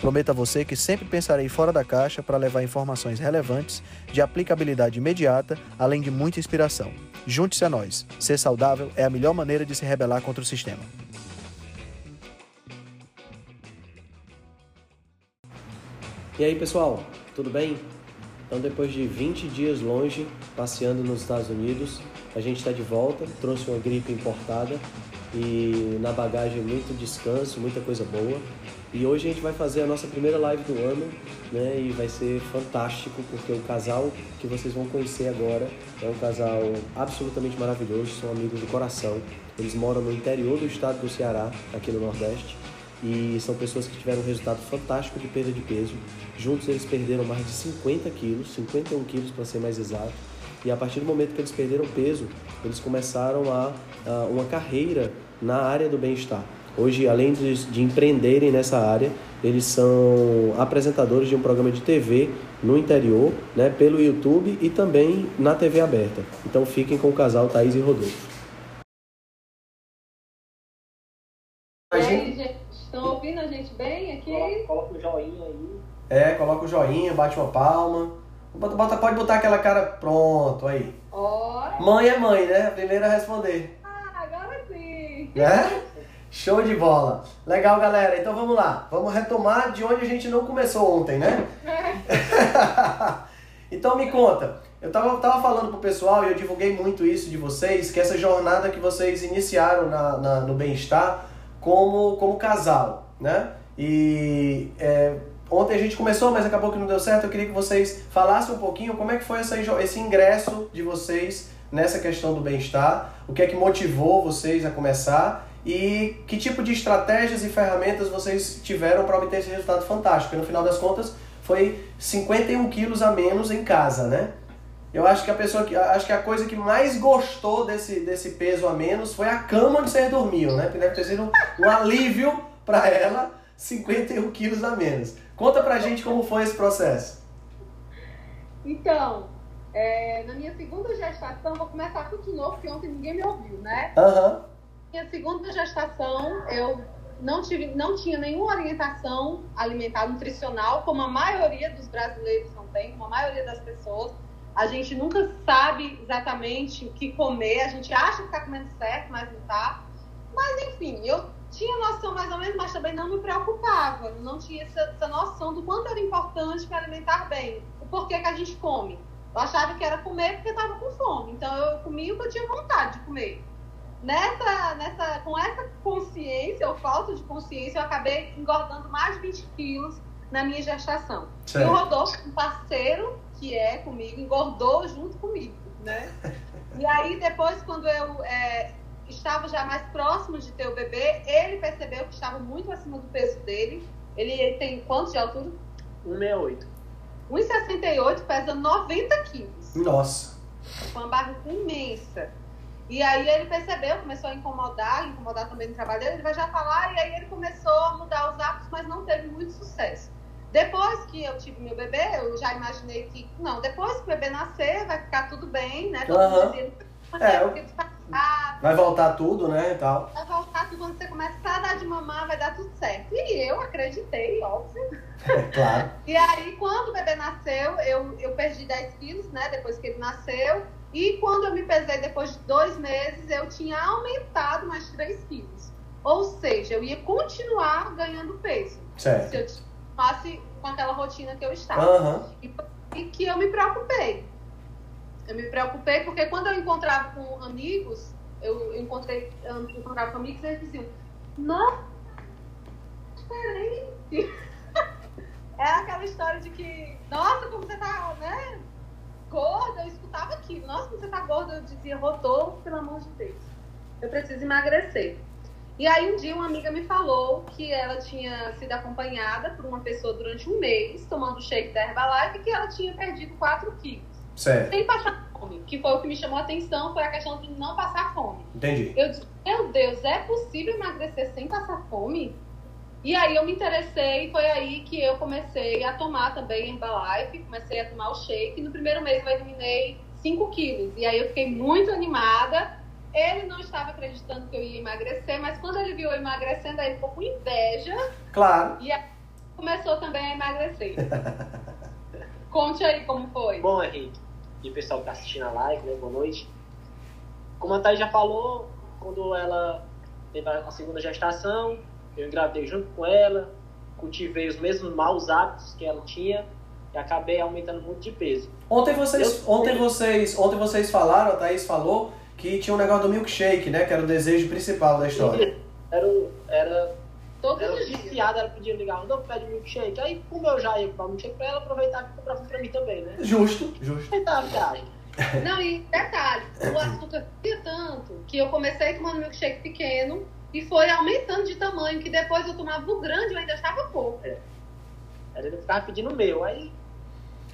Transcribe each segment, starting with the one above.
Prometo a você que sempre pensarei fora da caixa para levar informações relevantes, de aplicabilidade imediata, além de muita inspiração. Junte-se a nós. Ser saudável é a melhor maneira de se rebelar contra o sistema. E aí, pessoal, tudo bem? Então, depois de 20 dias longe, passeando nos Estados Unidos, a gente está de volta. Trouxe uma gripe importada e na bagagem muito descanso, muita coisa boa. E hoje a gente vai fazer a nossa primeira live do ano, né? E vai ser fantástico porque o casal que vocês vão conhecer agora é um casal absolutamente maravilhoso, são amigos do coração. Eles moram no interior do estado do Ceará, aqui no Nordeste, e são pessoas que tiveram um resultado fantástico de perda de peso. Juntos eles perderam mais de 50 quilos, 51 quilos para ser mais exato. E a partir do momento que eles perderam peso, eles começaram a, a uma carreira na área do bem-estar. Hoje, além de, de, empreenderem nessa área, eles são apresentadores de um programa de TV no interior, né, pelo YouTube e também na TV aberta. Então fiquem com o casal Thaís e Rodolfo. E aí, gente, estão ouvindo a gente bem aqui? Coloca o joinha aí. É, coloca o joinha, bate uma palma. Bota, bota, pode botar aquela cara pronto aí. Oi. Mãe é mãe, né? A primeira a responder. Ah, agora sim. Né? Show de bola. Legal, galera. Então vamos lá. Vamos retomar de onde a gente não começou ontem, né? então me conta. Eu tava, tava falando pro pessoal e eu divulguei muito isso de vocês, que essa jornada que vocês iniciaram na, na no bem-estar como, como casal, né? E é, ontem a gente começou, mas acabou que não deu certo. Eu queria que vocês falassem um pouquinho como é que foi essa, esse ingresso de vocês nessa questão do bem-estar, o que é que motivou vocês a começar e que tipo de estratégias e ferramentas vocês tiveram para obter esse resultado fantástico. Porque no final das contas foi 51 quilos a menos em casa, né? Eu acho que a pessoa que acho que a coisa que mais gostou desse, desse peso a menos foi a cama onde vocês dormiam, né? Porque deve ter sido um alívio para ela 51 quilos a menos. Conta pra gente como foi esse processo. Então, é, na minha segunda gestação, vou começar tudo de novo, porque ontem ninguém me ouviu, né? Uhum. Minha segunda gestação, eu não, tive, não tinha nenhuma orientação alimentar, nutricional, como a maioria dos brasileiros não tem, como a maioria das pessoas. A gente nunca sabe exatamente o que comer, a gente acha que está comendo certo, mas não está. Mas, enfim, eu tinha noção mais ou menos, mas também não me preocupava. Não tinha essa, essa noção do quanto era importante para alimentar bem. O porquê que a gente come. Eu achava que era comer porque estava com fome. Então eu comia o que eu tinha vontade de comer. Nessa, nessa, com essa consciência, ou falta de consciência, eu acabei engordando mais de 20 quilos na minha gestação. Certo. E o Rodolfo, um parceiro que é comigo, engordou junto comigo, né? E aí, depois, quando eu é, estava já mais próximo de ter o bebê, ele percebeu que estava muito acima do peso dele. Ele tem quanto de altura? 1,68. 1,68, pesa 90 quilos. Nossa. Com uma barriga imensa. E aí ele percebeu, começou a incomodar, incomodar também no trabalho dele, ele vai já falar, e aí ele começou a mudar os hábitos, mas não teve muito sucesso. Depois que eu tive meu bebê, eu já imaginei que, não, depois que o bebê nascer, vai ficar tudo bem, né? Todo uhum. mundo é, eu... Vai voltar tudo, né, e tal. Vai voltar tudo, quando você começar a dar de mamar, vai dar tudo certo. E eu acreditei, óbvio. É, claro. e aí, quando o bebê nasceu, eu, eu perdi 10 quilos, né, depois que ele nasceu. E quando eu me pesei depois de dois meses, eu tinha aumentado mais 3 quilos. Ou seja, eu ia continuar ganhando peso. Certo. Se eu continuasse com aquela rotina que eu estava. Uhum. E que eu me preocupei eu me preocupei porque quando eu encontrava com amigos, eu encontrei, eu encontrava com amigos e eles diziam, nossa, diferente. é aquela história de que, nossa, como você tá, né, gorda, eu escutava aquilo, nossa, como você tá gorda, eu dizia, rodou, pelo amor de Deus, eu preciso emagrecer. E aí um dia uma amiga me falou que ela tinha sido acompanhada por uma pessoa durante um mês, tomando shake da Herbalife, e que ela tinha perdido 4 quilos. Certo. Sem passar que foi o que me chamou a atenção, foi a questão de não passar fome. Entendi. Eu disse, meu Deus, é possível emagrecer sem passar fome? E aí eu me interessei, foi aí que eu comecei a tomar também Herbalife, comecei a tomar o shake. No primeiro mês eu eliminei 5 quilos. E aí eu fiquei muito animada. Ele não estava acreditando que eu ia emagrecer, mas quando ele viu eu emagrecendo, aí ele ficou com inveja. Claro. E aí começou também a emagrecer. Conte aí como foi. Bom, Henrique, e o pessoal que está assistindo a live, né? Boa noite. Como a Thaís já falou, quando ela teve a segunda gestação, eu engravidei junto com ela, cultivei os mesmos maus hábitos que ela tinha e acabei aumentando muito de peso. Ontem vocês, Eu- ontem vocês, ontem vocês falaram, a Thaís falou que tinha um negócio do milkshake, né? Que era o desejo principal da história. Era, era, Dias. viciada, ela podia ligar, não pede milkshake. Aí, como eu já ia comprar milkshake pra ela, aproveitar e comprar pra mim também, né? Justo, justo. Aproveitar a viagem. Não, e detalhe, o açúcar subia tanto que eu comecei tomando milkshake pequeno e foi aumentando de tamanho, que depois eu tomava o grande eu ainda estava pouco. Aí ele ficava pedindo o meu. Aí,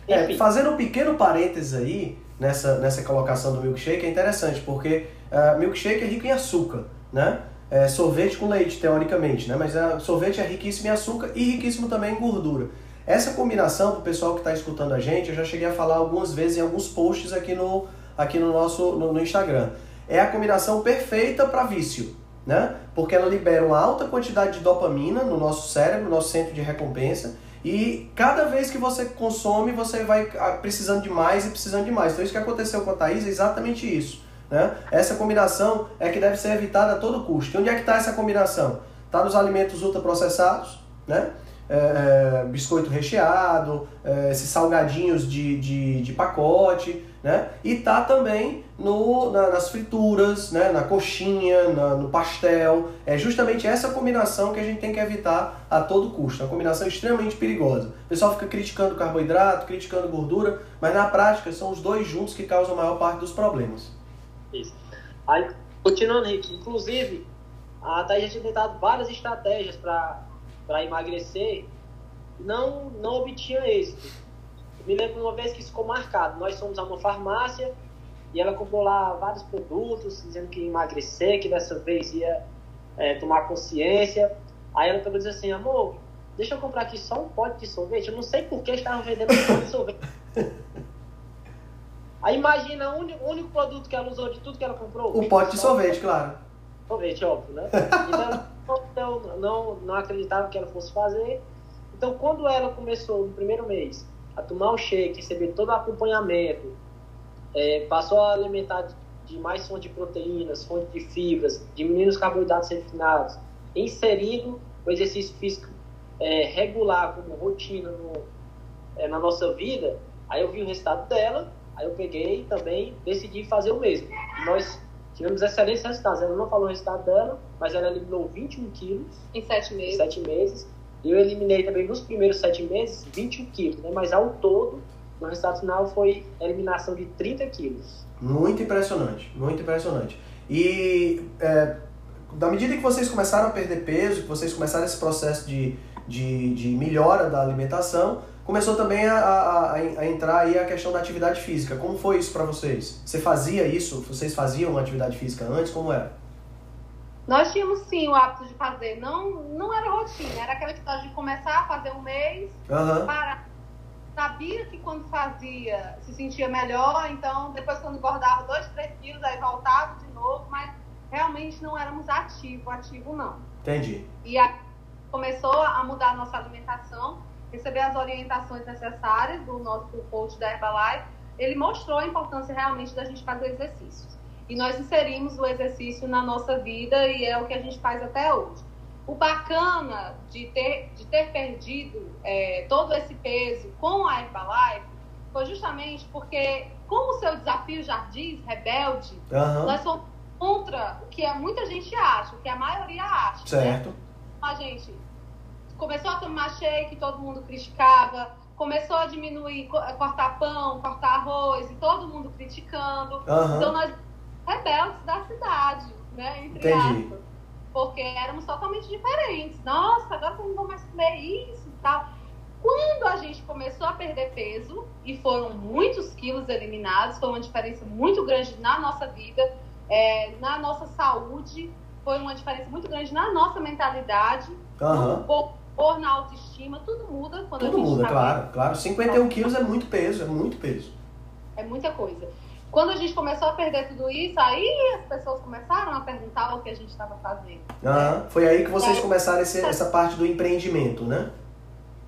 É, fazendo um pequeno parênteses aí nessa, nessa colocação do milkshake é interessante, porque ah, milkshake é rico em açúcar, né? É sorvete com leite, teoricamente, né? Mas ah, sorvete é riquíssimo em açúcar e riquíssimo também em gordura. Essa combinação, pro pessoal que está escutando a gente, eu já cheguei a falar algumas vezes em alguns posts aqui no, aqui no nosso no, no Instagram. É a combinação perfeita para vício, né? Porque ela libera uma alta quantidade de dopamina no nosso cérebro, nosso centro de recompensa, e cada vez que você consome, você vai ah, precisando de mais e precisando de mais. Então, isso que aconteceu com a Thaís é exatamente isso. Né? Essa combinação é que deve ser evitada a todo custo. E onde é que está essa combinação? Está nos alimentos ultraprocessados, né? É, é, biscoito recheado, é, esses salgadinhos de, de, de pacote, né? E tá também no, na- nas frituras, né? na coxinha, na- no pastel. É justamente essa combinação que a gente tem que evitar a todo custo. É uma combinação extremamente perigosa. O pessoal fica criticando carboidrato, criticando gordura, mas na prática são os dois juntos que causam a maior parte dos problemas. Isso. Aí, continuando, Henrique, inclusive, a Thaís tinha tentado várias estratégias para emagrecer, não, não obtinha êxito. Me lembro uma vez que isso ficou marcado. Nós fomos a uma farmácia e ela comprou lá vários produtos, dizendo que ia emagrecer, que dessa vez ia é, tomar consciência. Aí ela e disse assim, amor, deixa eu comprar aqui só um pote de sorvete. Eu não sei por que estavam vendendo um pote de sorvete. Aí imagina o único, único produto que ela usou de tudo que ela comprou. O pote de sorvete, claro. sorvete, óbvio, né? Então, não, não acreditava que ela fosse fazer. Então, quando ela começou no primeiro mês a tomar o shake, receber todo o acompanhamento, é, passou a alimentar de, de mais fonte de proteínas, fonte de fibras, diminuindo os carboidratos refinados, inserindo o exercício físico é, regular como rotina no, é, na nossa vida, aí eu vi o resultado dela, aí eu peguei e também decidi fazer o mesmo. Nós tivemos excelentes resultados. Ela não falou o resultado dela, mas ela eliminou 21 quilos Em sete em meses. 7 meses. E eu eliminei também nos primeiros 7 meses 21 quilos, né? Mas ao todo, o resultado final foi a eliminação de 30 quilos. Muito impressionante, muito impressionante. E é, da medida que vocês começaram a perder peso, que vocês começaram esse processo de, de, de melhora da alimentação, começou também a, a, a entrar aí a questão da atividade física. Como foi isso para vocês? Você fazia isso? Vocês faziam atividade física antes? Como era? Nós tínhamos sim o hábito de fazer, não, não era rotina, era aquela história de começar a fazer um mês, Aham. parar. Sabia que quando fazia se sentia melhor, então depois quando engordava dois, três quilos, aí voltava de novo, mas realmente não éramos ativo, ativo não. Entendi. E a, começou a mudar a nossa alimentação, receber as orientações necessárias do nosso coach da Herbalife. Ele mostrou a importância realmente da gente fazer exercícios. E nós inserimos o exercício na nossa vida e é o que a gente faz até hoje. O bacana de ter, de ter perdido é, todo esse peso com a Herbalife foi justamente porque, como o seu desafio já diz, rebelde, Aham. nós somos contra o que muita gente acha, o que a maioria acha. né? Certo. a gente começou a tomar shake, todo mundo criticava, começou a diminuir, a cortar pão, cortar arroz, e todo mundo criticando. Então Aham. nós rebeldes da cidade, né? Entre Entendi. aspas. Porque éramos totalmente diferentes. Nossa, agora eu não vou mais comer isso e tal. Quando a gente começou a perder peso, e foram muitos quilos eliminados, foi uma diferença muito grande na nossa vida, é, na nossa saúde, foi uma diferença muito grande na nossa mentalidade, Aham. por, por na autoestima, tudo muda quando a Tudo gente muda, tá claro, claro. 51 quilos é muito peso, é muito peso. É muita coisa. Quando a gente começou a perder tudo isso, aí as pessoas começaram a perguntar o que a gente estava fazendo. Aham. Foi aí que vocês É. começaram esse- essa parte do empreendimento, né?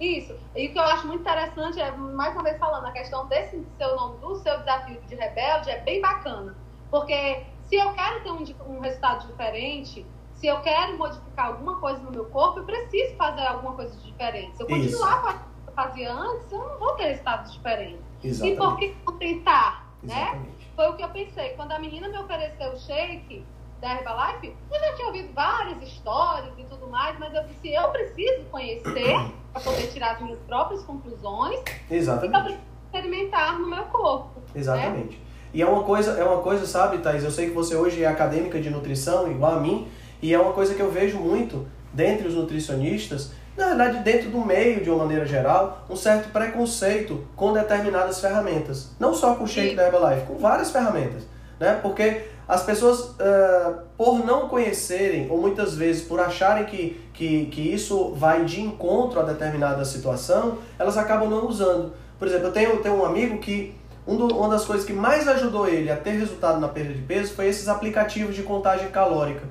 Isso. E o que eu acho muito interessante é, mais uma vez falando, a questão desse seu nome, do seu desafio de rebelde é bem bacana. Porque se eu quero ter um, um resultado diferente, se eu quero modificar alguma coisa no meu corpo, eu preciso fazer alguma coisa diferente. Se eu continuar fazendo o que eu fazia antes, eu não vou ter resultados diferentes. E Exatamente. por que não tentar, né? Foi o que eu pensei. Quando a menina me ofereceu o shake da Herbalife, eu já tinha ouvido várias histórias e tudo mais, mas eu disse, eu preciso conhecer para poder tirar as minhas próprias conclusões e Exatamente. preciso experimentar no meu corpo. Exatamente. E é uma coisa, é uma coisa, sabe, Thais? Eu sei que você hoje é acadêmica de nutrição, igual a mim, e é uma coisa que eu vejo muito dentre os nutricionistas, na verdade, dentro do meio, de uma maneira geral, um certo preconceito com determinadas ferramentas. Não só com o shake da Herbalife, com várias ferramentas. Né? Porque as pessoas, eh, por não conhecerem, ou muitas vezes por acharem que, que, que isso vai de encontro a determinada situação, elas acabam não usando. Por exemplo, eu tenho, tenho um amigo que um do- uma das coisas que mais ajudou ele a ter resultado na perda de peso foi esses aplicativos de contagem calórica.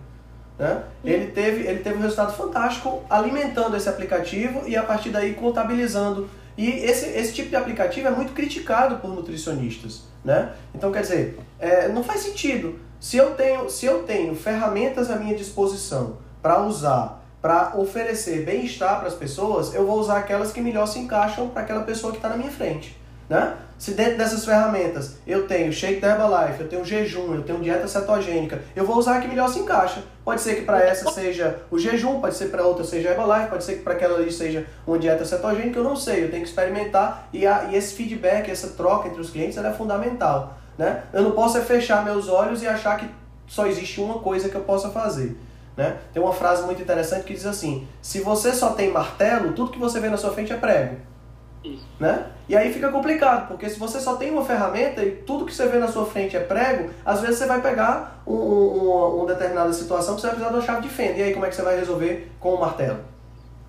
Né? Ele, teve, ele teve um resultado fantástico alimentando esse aplicativo e a partir daí contabilizando. E esse, esse tipo de aplicativo é muito criticado por nutricionistas. Né? Então, quer dizer, é, não faz sentido. Se eu tenho, se eu tenho ferramentas à minha disposição para usar, para oferecer bem-estar para as pessoas, eu vou usar aquelas que melhor se encaixam para aquela pessoa que está na minha frente. Né? Se dentro dessas ferramentas eu tenho shake da Herbalife, eu tenho jejum, eu tenho dieta cetogênica, eu vou usar a que melhor se encaixa. Pode ser que para essa seja o jejum, pode ser para outra seja Herbalife, pode ser que para aquela ali seja uma dieta cetogênica, eu não sei, eu tenho que experimentar e, a, e esse feedback, essa troca entre os clientes, é fundamental. Né? Eu não posso é fechar meus olhos e achar que só existe uma coisa que eu possa fazer. Né? Tem uma frase muito interessante que diz assim: se você só tem martelo, tudo que você vê na sua frente é prego. Isso. Né? E aí fica complicado, porque se você só tem uma ferramenta e tudo que você vê na sua frente é prego, às vezes você vai pegar um, um- uma, determinada situação que você vai precisar de uma chave de fenda. E aí como é que você vai resolver com o martelo?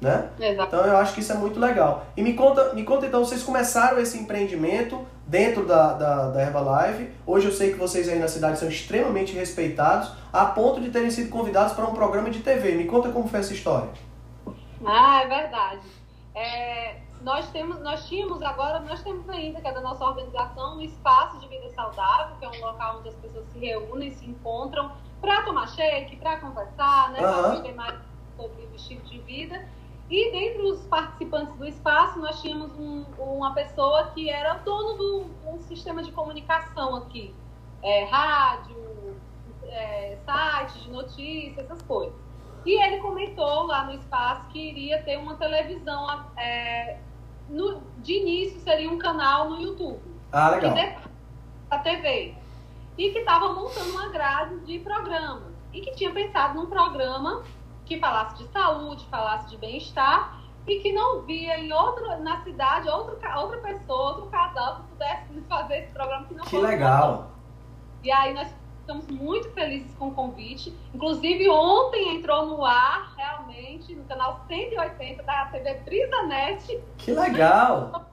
Né? Exato. Então eu acho que isso é muito legal. E me conta, me conta então, vocês começaram esse empreendimento dentro da, da, da Herbalife. Hoje eu sei que vocês aí na cidade são extremamente respeitados, a ponto de terem sido convidados para um programa de TV. Me conta como foi essa história. Ah, é verdade. É, nós, temos, nós tínhamos agora, nós temos ainda, que é da nossa organização, um espaço de vida saudável, que é um local onde as pessoas se reúnem, se encontram para tomar shake, para conversar, né, para Aham. aprender mais sobre o estilo de vida. E dentre os participantes do espaço, nós tínhamos um- uma pessoa que era dono do um sistema de comunicação aqui. É, rádio, é, sites de notícias, essas coisas. E ele comentou lá no espaço que iria ter uma televisão. é, no- de início seria um canal no YouTube. Ah, legal. a TV. E que estava montando uma grade de programas. E que tinha pensado num programa que falasse de saúde, falasse de bem-estar. E que não via em outra, na cidade outro, outra pessoa, outro casal que pudesse fazer esse programa que não Que legal. e aí nós ficamos muito felizes com o convite. Inclusive, ontem entrou no ar, no canal 180 da TV BrisaNet. Que legal.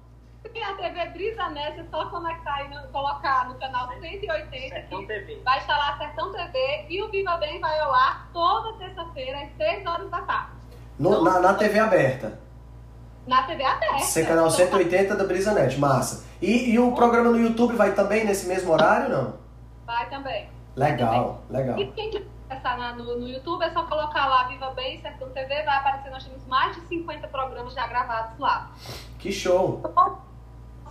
E a TV BrisaNet é só conectar e colocar no canal 180, Sertão TV. vai estar lá Sertão TV. E o Viva Bem vai ao ar toda terça-feira, às 6 horas da tarde. No- na, na TV aberta. Na TV aberta. Esse é canal Então, 180 da BrisaNet, massa. E, e o programa no YouTube vai também nesse mesmo horário, não? Vai também. Legal, legal. E quem acessar na- no, no YouTube é só colocar lá Viva Bem, Sertão TV, vai aparecer. Nós temos mais de 50 programas já gravados lá. Que show.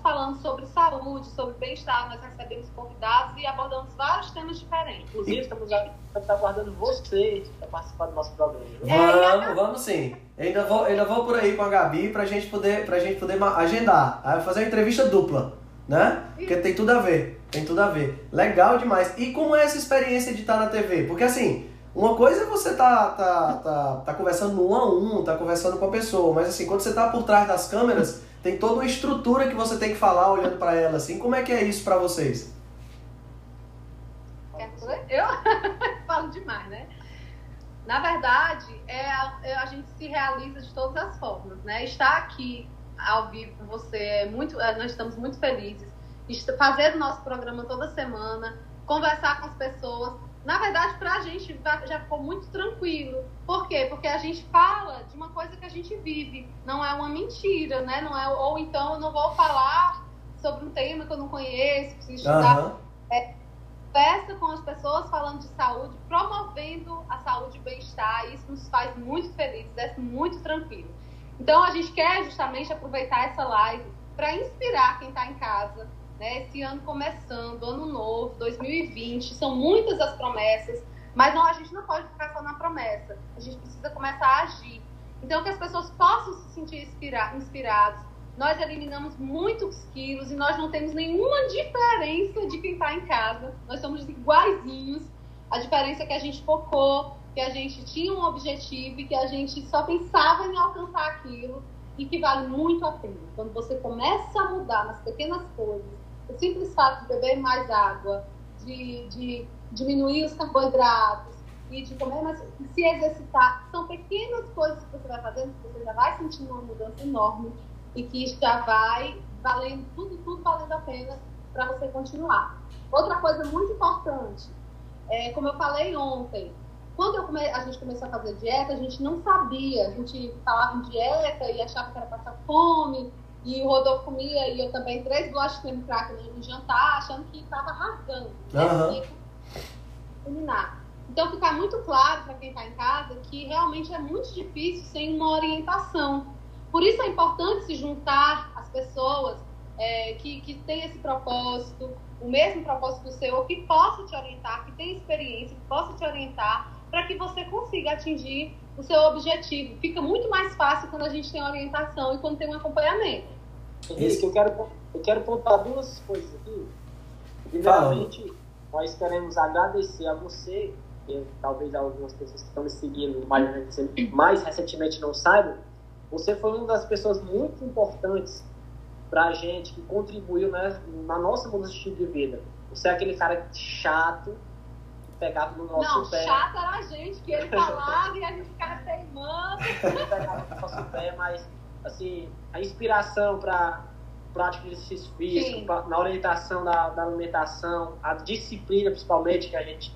falando sobre saúde, sobre bem-estar, nós recebemos convidados e abordamos vários temas diferentes. Inclusive, estamos a- estamos aguardando você para participar do nosso programa. viu? Vamos, vamos sim. Eu ainda vou, ainda vou por aí com a Gabi pra gente poder, pra gente poder agendar. Aí fazer uma entrevista dupla, né? Porque tem tudo a ver. Tem tudo a ver. Legal demais. E como é essa experiência de estar na TV? Porque assim, uma coisa é você tá, tá, tá, tá conversando um a um, tá conversando com a pessoa, mas assim, quando você tá por trás das câmeras, tem toda uma estrutura que você tem que falar olhando para ela assim. Como é que é isso para vocês? Eu falo demais, né? Na verdade, é a, é a, gente se realiza de todas as formas, né? Estar aqui ao vivo com você é muito, é, nós estamos muito felizes. Fazer o nosso programa toda semana, conversar com as pessoas. Na verdade, para a gente já ficou muito tranquilo. Por quê? Porque a gente fala de uma coisa que a gente vive. Não é uma mentira, né? Não é, ou então eu não vou falar sobre um tema que eu não conheço, preciso estudar. Uhum. É, conversa com as pessoas falando de saúde, promovendo a saúde e bem-estar. Isso nos faz muito felizes, é muito tranquilo. Então, a gente quer justamente aproveitar essa live para inspirar quem está em casa. Né? Esse ano começando, ano novo, 2020, são muitas as promessas, mas não, a gente não pode ficar só na promessa. A gente precisa começar a agir. Então, que as pessoas possam se sentir inspira inspiradas, nós eliminamos muitos quilos e nós não temos nenhuma diferença de quem está em casa. Nós somos iguaizinhos. A diferença é que a gente focou, que a gente tinha um objetivo e que a gente só pensava em alcançar aquilo e que vale muito a pena. Quando você começa a mudar nas pequenas coisas, o simples fato de beber mais água, de, de diminuir os carboidratos e de comer mais, se exercitar, são pequenas coisas que você vai fazendo que você já vai sentindo uma mudança enorme e que já vai valendo, tudo, tudo valendo a pena para você continuar. Outra coisa muito importante, é, como eu falei ontem, quando come, a gente começou a fazer dieta, a gente não sabia, a gente falava em dieta e achava que era passar fome, e o Rodolfo comia, e eu também, três bolachas de creme cracker no jantar, achando que estava rasgando. Eliminar. Então, ficar muito claro para quem está em casa que realmente é muito difícil sem uma orientação. Por isso é importante se juntar as pessoas é, que, que têm esse propósito, o mesmo propósito do seu, que possa te orientar, que tem experiência, que possa te orientar, para que você consiga atingir o seu objetivo. Fica muito mais fácil quando a gente tem orientação e quando tem um acompanhamento. Henrique, eu quero, eu quero pontuar duas coisas aqui. Primeiramente, nós queremos agradecer a você, e talvez algumas pessoas que estão me seguindo mais, mais recentemente não saibam, você foi uma das pessoas muito importantes para a gente, que contribuiu né, na nossa mudança de estilo de vida. Você é aquele cara chato, que pegava no nosso Não, pé. Não, chato era a gente, que ele falava e a gente ficava teimando. pegava no nosso pé, mas, assim, a inspiração para prática de exercício físico, na orientação da, da, alimentação, a disciplina, principalmente, que a gente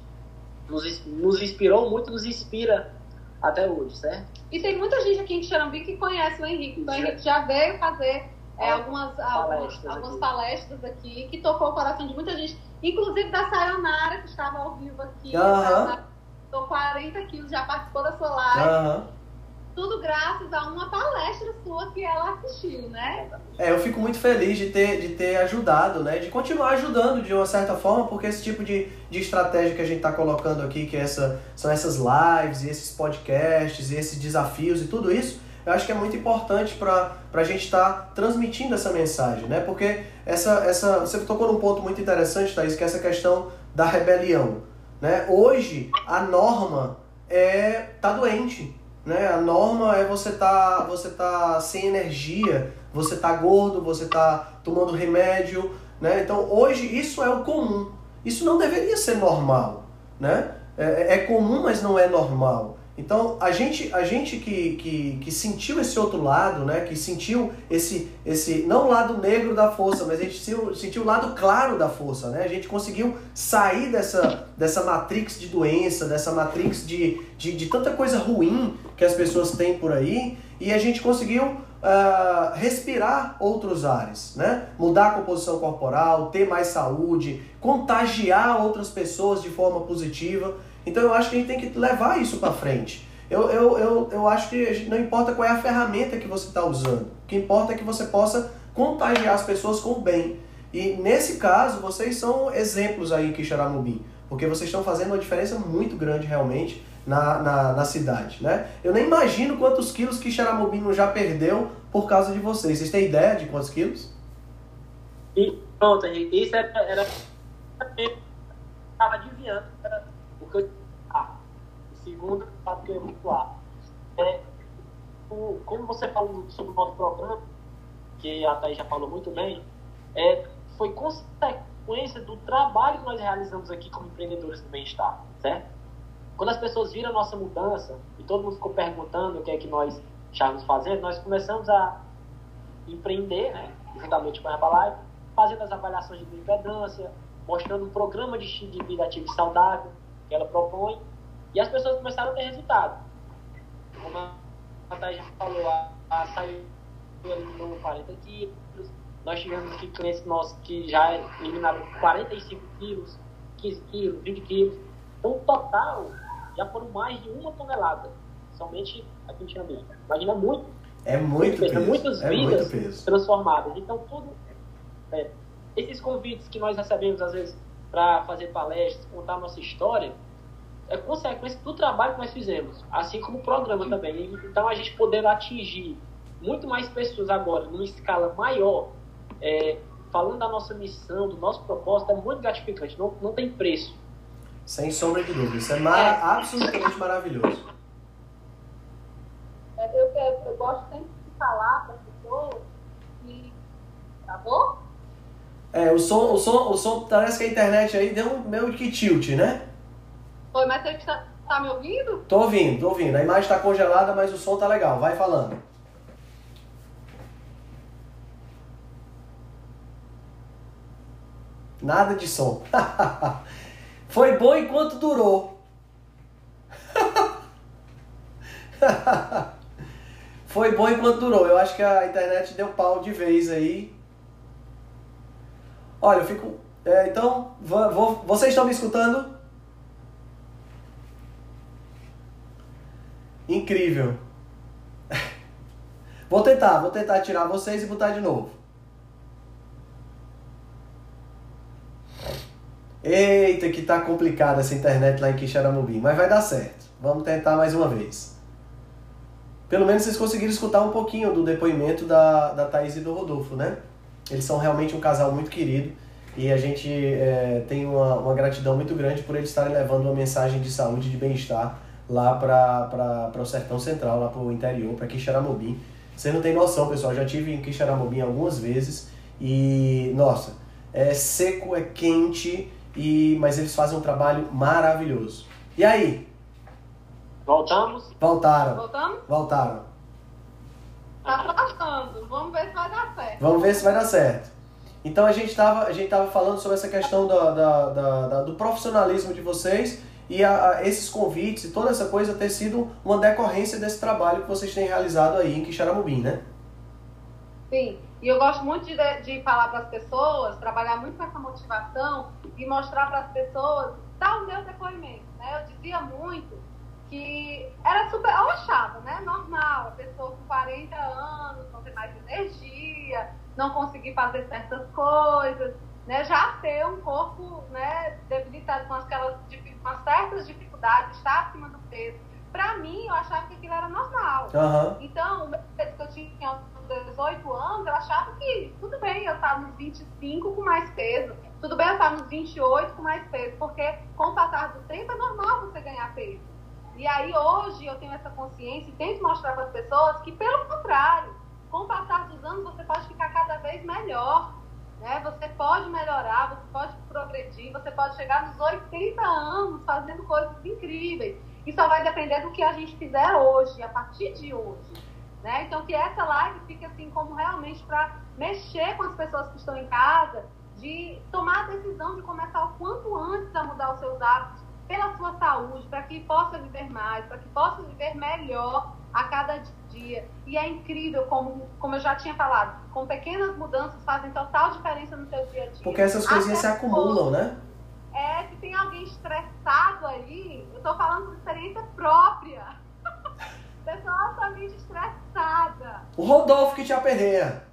nos, nos inspirou muito, nos inspira até hoje, certo? E tem muita gente aqui em Xarambi que conhece o Henrique. Então, o Henrique já veio fazer é, algumas, palestras, algumas, algumas palestras aqui, que tocou o coração de muita gente, inclusive da Sayonara, que estava ao vivo aqui. Uhum. Tô 40 quilos, já participou da sua live. Uhum tudo graças a uma palestra sua que ela assistiu, né? É, eu fico muito feliz de ter, de ter ajudado, né? De continuar ajudando de uma certa forma, porque esse tipo de, de estratégia que a gente está colocando aqui, que é essa, são essas lives e esses podcasts e esses desafios e tudo isso, eu acho que é muito importante para a gente estar tá transmitindo essa mensagem, né? Porque essa, essa, você tocou num ponto muito interessante, Thaís, que é essa questão da rebelião. Né? Hoje, a norma é tá doente, né? A norma é você tá, você tá sem energia, você tá gordo, você tá tomando remédio, né? Então hoje isso é o comum. Isso não deveria ser normal, né? É, é comum, mas não é normal. Então, a gente, a gente que, que, que sentiu esse outro lado, né? que sentiu esse, esse, não o lado negro da força, mas a gente sentiu, sentiu o lado claro da força, né? a gente conseguiu sair dessa, dessa matrix de doença, dessa matrix de, de, de tanta coisa ruim que as pessoas têm por aí, e a gente conseguiu uh, respirar outros ares, né? mudar a composição corporal, ter mais saúde, contagiar outras pessoas de forma positiva. Então eu acho que a gente tem que levar isso para frente. Eu, eu, eu, eu acho que não importa qual é a ferramenta que você está usando, o que importa é que você possa contagiar as pessoas com o bem. E nesse caso, vocês são exemplos aí Quixaramubim, porque vocês estão fazendo uma diferença muito grande realmente na, na, na cidade. Né? Eu nem imagino quantos quilos que Xaramubim já perdeu por causa de vocês. Vocês têm ideia de quantos quilos? E pronto, isso era. era estava adivinhando. Era porque eu. Ah, o segundo, fato que eu É, o, como você falou sobre o nosso programa, que a Thaís já falou muito bem, é, foi consequência do trabalho que nós realizamos aqui como empreendedores do bem-estar, certo? Quando as pessoas viram a nossa mudança e todo mundo ficou perguntando o que é que nós estávamos fazendo, nós começamos a empreender, né, juntamente com a Herbalife, fazendo as avaliações de bioimpedância, mostrando um programa de estilo de vida ativo e saudável que ela propõe, e as pessoas começaram a ter resultado. Como a Thaís já falou, a, a saiu eliminou 40 quilos, nós tivemos aqui clientes nossos que já eliminaram 45 quilos, 15 quilos, 20 quilos. Então, o total já foram mais de uma tonelada, somente aqui em Tirambi. Imagina muito. É muito peso. Muitas é vidas muito transformadas. Então, tudo... É, esses convites que nós recebemos, às vezes, para fazer palestras, contar nossa história, é consequência do trabalho que nós fizemos, assim como o programa também. Então, a gente poder atingir muito mais pessoas agora, numa escala maior, é, falando da nossa missão, do nosso propósito, é muito gratificante, não, não tem preço. Sem sombra de dúvida. Isso é, mar... absolutamente maravilhoso. É, eu, eu, eu gosto sempre de falar para as pessoas que. Travou? É, o som, o som, o som parece que a internet aí deu um meio que tilt, né? Oi, mas você está tá me ouvindo? Tô ouvindo, tô ouvindo. A imagem está congelada, mas o som tá legal. Vai falando. Nada de som. Foi bom enquanto durou. Foi bom enquanto durou. Eu acho que a internet deu pau de vez aí. Olha, eu fico. É, então, vou, vocês estão me escutando? Incrível. Vou tentar, vou tentar tirar vocês e botar de novo. Eita, que tá complicada essa internet lá em Quixaramubim, mas vai dar certo. Vamos tentar mais uma vez. Pelo menos vocês conseguiram escutar um pouquinho do depoimento da, da Thaís e do Rodolfo, né? Eles são realmente um casal muito querido e a gente é, tem uma, uma gratidão muito grande por eles estarem levando uma mensagem de saúde e de bem-estar lá para o Sertão Central, lá para o interior, para Quixaramubim. Você não tem noção, pessoal, já tive em Quixaramubim algumas vezes e, nossa, é seco, é quente, e mas eles fazem um trabalho maravilhoso. E aí? Voltamos? Voltaram. Voltamos? Voltaram. Tá passando. Vamos ver se vai dar certo. Vamos ver se vai dar certo. Então a gente estava a gente tava falando sobre essa questão da, da, da, da do profissionalismo de vocês e a, a, esses convites e toda essa coisa ter sido uma decorrência desse trabalho que vocês têm realizado aí em Quixaramubim, né? Sim. E eu gosto muito de, de falar para as pessoas, trabalhar muito com essa motivação e mostrar para as pessoas, dar o meu depoimento. Né? Eu dizia muito que era super. Eu achava, né? Normal, a pessoa com 40 anos não ter mais energia, não conseguir fazer certas coisas, né? Já ter um corpo né, debilitado com, aquelas, com certas dificuldades, estar acima do peso. Para mim, eu achava que aquilo era normal. Uhum. Então, o peso que eu tinha aos 18 anos, eu achava que tudo bem eu estar nos 25 com mais peso. Tudo bem eu estar nos 28 com mais peso. Porque com o passar do tempo é normal você ganhar peso. E aí hoje eu tenho essa consciência e tento mostrar para as pessoas que, pelo contrário, com o passar dos anos você pode ficar cada vez melhor. Né? Você pode melhorar, você pode progredir, você pode chegar nos 80 anos fazendo coisas incríveis. E só vai depender do que a gente fizer hoje, a partir de hoje. Né? Então, que essa live fique assim como realmente para mexer com as pessoas que estão em casa, de tomar a decisão de começar o quanto antes a mudar os seus hábitos pela sua saúde, para que possa viver mais, para que possa viver melhor a cada dia. E é incrível, como, como eu já tinha falado, com pequenas mudanças fazem total diferença no seu dia a dia. Porque essas coisinhas Até se acumulam, né? É, se tem alguém estressado aí, eu estou falando por experiência própria. Pessoa altamente estressada. O Rodolfo que te aperreia.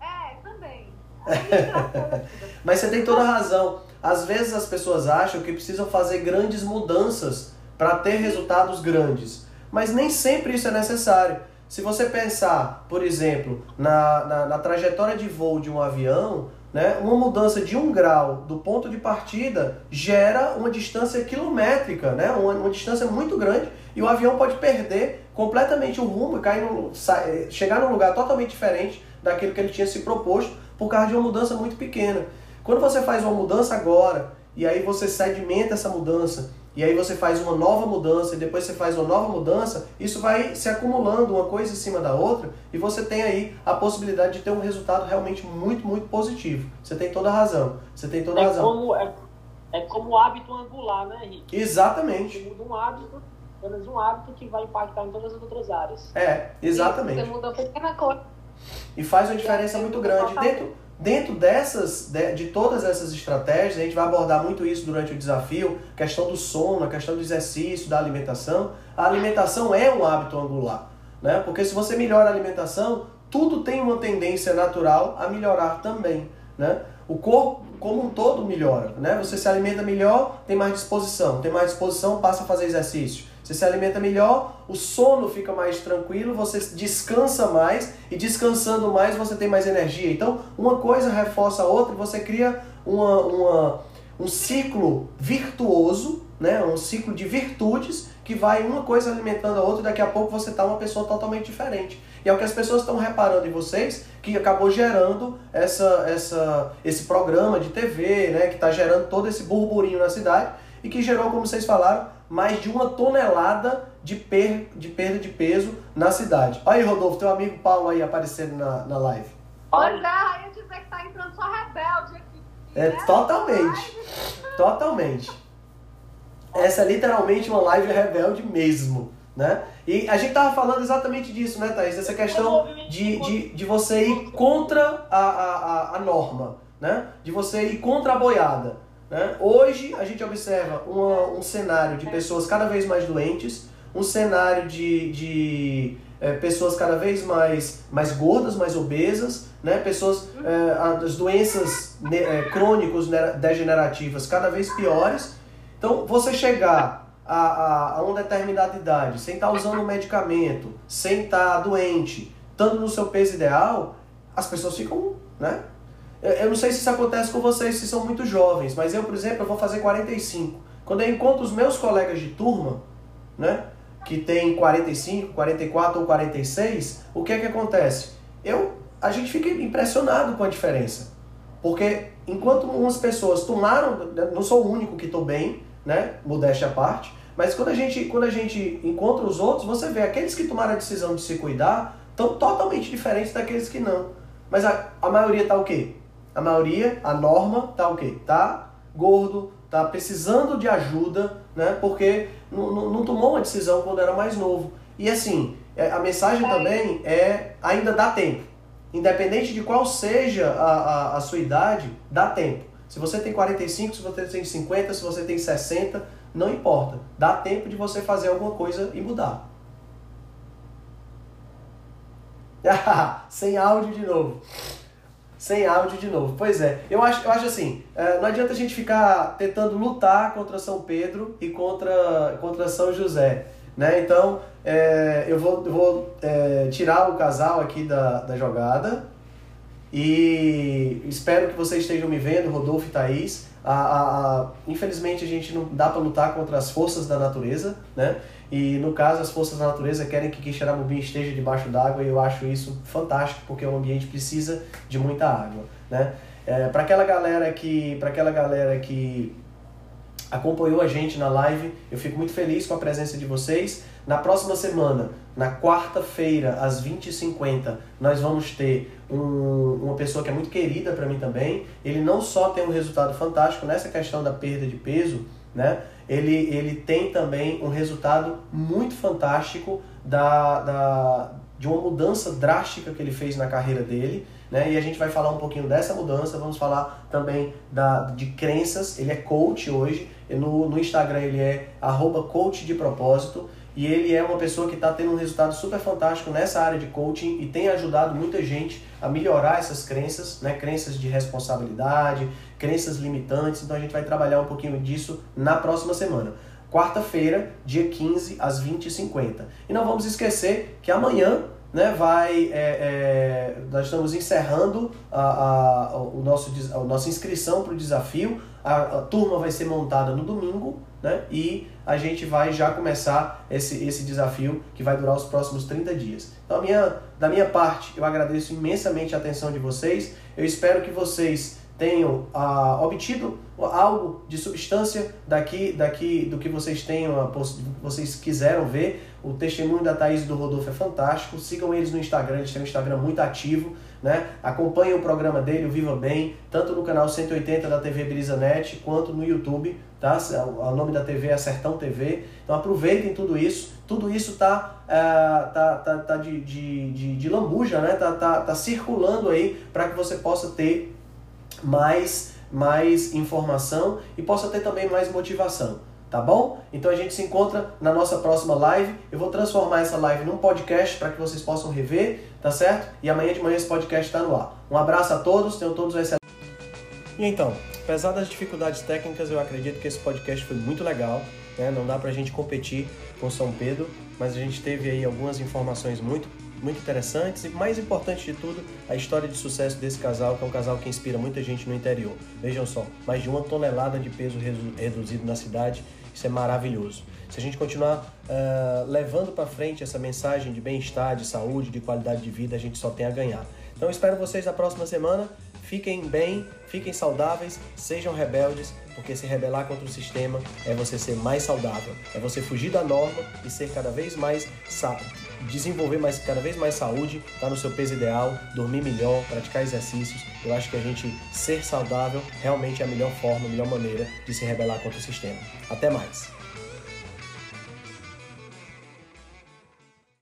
É, também. Mas você tem toda a razão. Às vezes as pessoas acham que precisam fazer grandes mudanças para ter resultados grandes. Mas nem sempre isso é necessário. Se você pensar, por exemplo, na, na, na trajetória de voo de um avião, né? Uma mudança de um grau do ponto de partida gera uma distância quilométrica, né? uma, uma distância muito grande, e o avião pode perder completamente o rumo, cair no, chegar num lugar totalmente diferente daquilo que ele tinha se proposto por causa de uma mudança muito pequena. Quando você faz uma mudança agora, e aí você sedimenta essa mudança, e aí você faz uma nova mudança, e depois você faz uma nova mudança, isso vai se acumulando uma coisa em cima da outra, e você tem aí a possibilidade de ter um resultado realmente muito, muito positivo. Você tem toda a razão. Você tem toda a É razão. como, é, é como o hábito angular, né, Henrique? Exatamente. Você muda um hábito, apenas um hábito que vai impactar em todas as outras áreas. É, exatamente. Você muda uma pequena coisa. E faz uma diferença muito grande. Dentro, dentro dessas, de, de todas essas estratégias, a gente vai abordar muito isso durante o desafio, questão do sono, questão do exercício, da alimentação. A alimentação é um hábito angular, né? Porque se você melhora a alimentação, tudo tem uma tendência natural a melhorar também, né? O corpo como um todo melhora, né? Você se alimenta melhor, tem mais disposição, tem mais disposição, passa a fazer exercício. Você se alimenta melhor, o sono fica mais tranquilo, você descansa mais e descansando mais você tem mais energia. Então, uma coisa reforça a outra e você cria uma, uma, um ciclo virtuoso, né? um ciclo de virtudes que vai uma coisa alimentando a outra e daqui a pouco você está uma pessoa totalmente diferente. E é o que as pessoas estão reparando em vocês, que acabou gerando essa, essa, esse programa de TV, né? que está gerando todo esse burburinho na cidade e que gerou, como vocês falaram, mais de uma tonelada de, per, de perda de peso na cidade. Olha aí, Rodolfo, teu amigo Paulo aí aparecendo na, na live. Pois é, aí eu dizer que tá entrando só rebelde aqui. É né? totalmente. Totalmente. Essa é literalmente uma live rebelde mesmo, né? E a gente tava falando exatamente disso, né, Thaís? Dessa questão de, de, de você ir contra a, a, a norma, né? De você ir contra a boiada. Né? Hoje a gente observa uma, um cenário de pessoas cada vez mais doentes, um cenário de, de é, pessoas cada vez mais, mais gordas, mais obesas, né? pessoas, é, as doenças ne, é, degenerativas cada vez piores. Então, você chegar a, a, a uma determinada idade sem estar usando um medicamento, sem estar doente, estando no seu peso ideal, as pessoas ficam, né? Eu não sei se isso acontece com vocês, se são muito jovens, mas eu, por exemplo, eu vou fazer 45. Quando eu encontro os meus colegas de turma, né, que tem 45, 44 ou 46, o que é que acontece? Eu, a gente fica impressionado com a diferença. Porque enquanto umas pessoas tomaram, não sou o único que estou bem, né, modéstia à parte, mas quando a gente, quando a gente encontra os outros, você vê aqueles que tomaram a decisão de se cuidar estão totalmente diferentes daqueles que não. Mas a, a maioria está o quê? A maioria, a norma, tá o quê? Tá gordo, tá precisando de ajuda, né? Porque não, tomou uma decisão quando era mais novo. E assim, a mensagem também é ainda dá tempo. Independente de qual seja a, a, a sua idade, dá tempo. Se você tem 45, se você tem 50, se você tem 60, não importa. Dá tempo de você fazer alguma coisa e mudar. Sem áudio de novo. Sem áudio de novo. Pois é, eu acho, eu acho assim, é, não adianta a gente ficar tentando lutar contra São Pedro e contra, contra São José. Né? Então, é, eu vou, vou é, tirar o casal aqui da, da jogada e espero que vocês estejam me vendo, Rodolfo e Thaís. A, a, a, infelizmente, a gente não dá para lutar contra as forças da natureza, né? E no caso, as forças da natureza querem que Quixeramobim esteja debaixo d'água e eu acho isso fantástico porque o ambiente precisa de muita água, né? É, para aquela galera que, para aquela galera que acompanhou a gente na live, eu fico muito feliz com a presença de vocês. Na próxima semana, na quarta-feira, às 20h50, nós vamos ter um, uma pessoa que é muito querida para mim também. Ele não só tem um resultado fantástico nessa questão da perda de peso, né? Ele, ele tem também um resultado muito fantástico da, da, de uma mudança drástica que ele fez na carreira dele. Né? E a gente vai falar um pouquinho dessa mudança, vamos falar também da, de crenças. Ele é coach hoje, no, no Instagram ele é coach de propósito. E ele é uma pessoa que está tendo um resultado super fantástico nessa área de coaching e tem ajudado muita gente a melhorar essas crenças, né? crenças de responsabilidade, crenças limitantes. Então a gente vai trabalhar um pouquinho disso na próxima semana. Quarta-feira, dia 15, às 20h50. E não vamos esquecer que amanhã né, vai, é, é, nós estamos encerrando a, a, o nosso, a nossa inscrição para o desafio. A, a turma vai ser montada no domingo, né? E a gente vai já começar esse, esse desafio que vai durar os próximos 30 dias. Então, minha, da minha parte, eu agradeço imensamente a atenção de vocês. Eu espero que vocês tenham ah, obtido algo de substância daqui, daqui do que vocês tenham, vocês quiseram ver. O testemunho da Thaís e do Rodolfo é fantástico. Sigam eles no Instagram, eles têm um Instagram muito ativo. Né? Acompanhem o programa dele, o Viva Bem, tanto no canal 180 da TV Brisanet, quanto no YouTube. Tá? O nome da TV é Sertão TV. Então aproveitem tudo isso. Tudo isso está uh, tá, tá, tá de, de, de, de lambuja, né? tá, tá, tá circulando aí para que você possa ter mais, mais informação e possa ter também mais motivação. Tá bom? Então a gente se encontra na nossa próxima live. Eu vou transformar essa live num podcast para que vocês possam rever, tá certo? E amanhã de manhã esse podcast está no ar. Um abraço a todos, tenham todos um excelente. E então, apesar das dificuldades técnicas, eu acredito que esse podcast foi muito legal. Né? Não dá para a gente competir com São Pedro, mas a gente teve aí algumas informações muito muito interessantes e, mais importante de tudo, a história de sucesso desse casal, que é um casal que inspira muita gente no interior. Vejam só, mais de uma tonelada de peso reduzido na cidade, isso é maravilhoso. Se a gente continuar uh, levando para frente essa mensagem de bem-estar, de saúde, de qualidade de vida, a gente só tem a ganhar. Então, espero vocês na próxima semana. Fiquem bem, fiquem saudáveis, sejam rebeldes, porque se rebelar contra o sistema é você ser mais saudável, é você fugir da norma e ser cada vez mais sábio desenvolver mais, cada vez mais saúde, estar tá no seu peso ideal, dormir melhor, praticar exercícios. Eu acho que a gente ser saudável realmente é a melhor forma, a melhor maneira de se rebelar contra o sistema. Até mais!